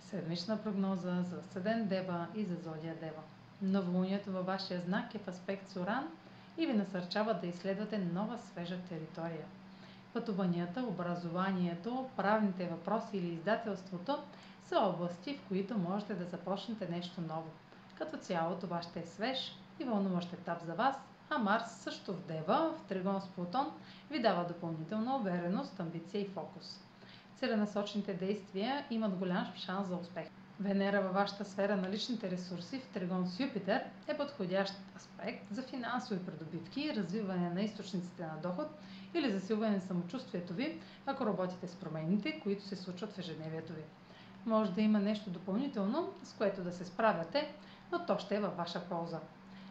Седмична прогноза за Съден Дева и за Зодия Дева. Новолунието във вашия знак е в аспект с Уран и ви насърчава да изследвате нова свежа територия. Пътуванията, образованието, правните въпроси или издателството са области, в които можете да започнете нещо ново. Като цяло това ще е свеж и вълнуващ етап за вас, а Марс също в Дева, в Тригон с Плутон, ви дава допълнителна увереност, амбиция и фокус целенасочените действия имат голям шанс за успех. Венера във вашата сфера на личните ресурси в Тригон с Юпитер е подходящ аспект за финансови придобивки, развиване на източниците на доход или засилване на самочувствието ви, ако работите с промените, които се случват в ежедневието ви. Може да има нещо допълнително, с което да се справяте, но то ще е във ваша полза.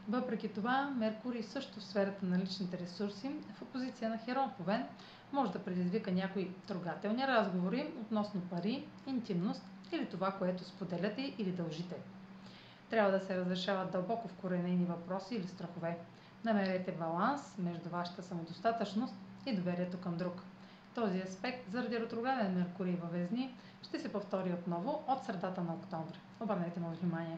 Въпреки това, Меркурий също в сферата на личните ресурси, в опозиция на Херон Повен, може да предизвика някои трогателни разговори относно пари, интимност или това, което споделяте или дължите. Трябва да се разрешават дълбоко вкоренени въпроси или страхове. Намерете баланс между вашата самодостатъчност и доверието към друг. Този аспект, заради ретрограден Меркурий във Везни, ще се повтори отново от средата на октомври. Обърнете му внимание.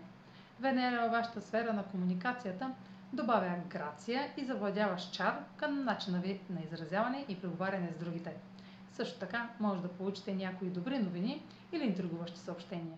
Венера във вашата сфера на комуникацията добавя грация и завладяваш чар към начина ви на изразяване и преговаряне с другите. Също така може да получите някои добри новини или интригуващи съобщения.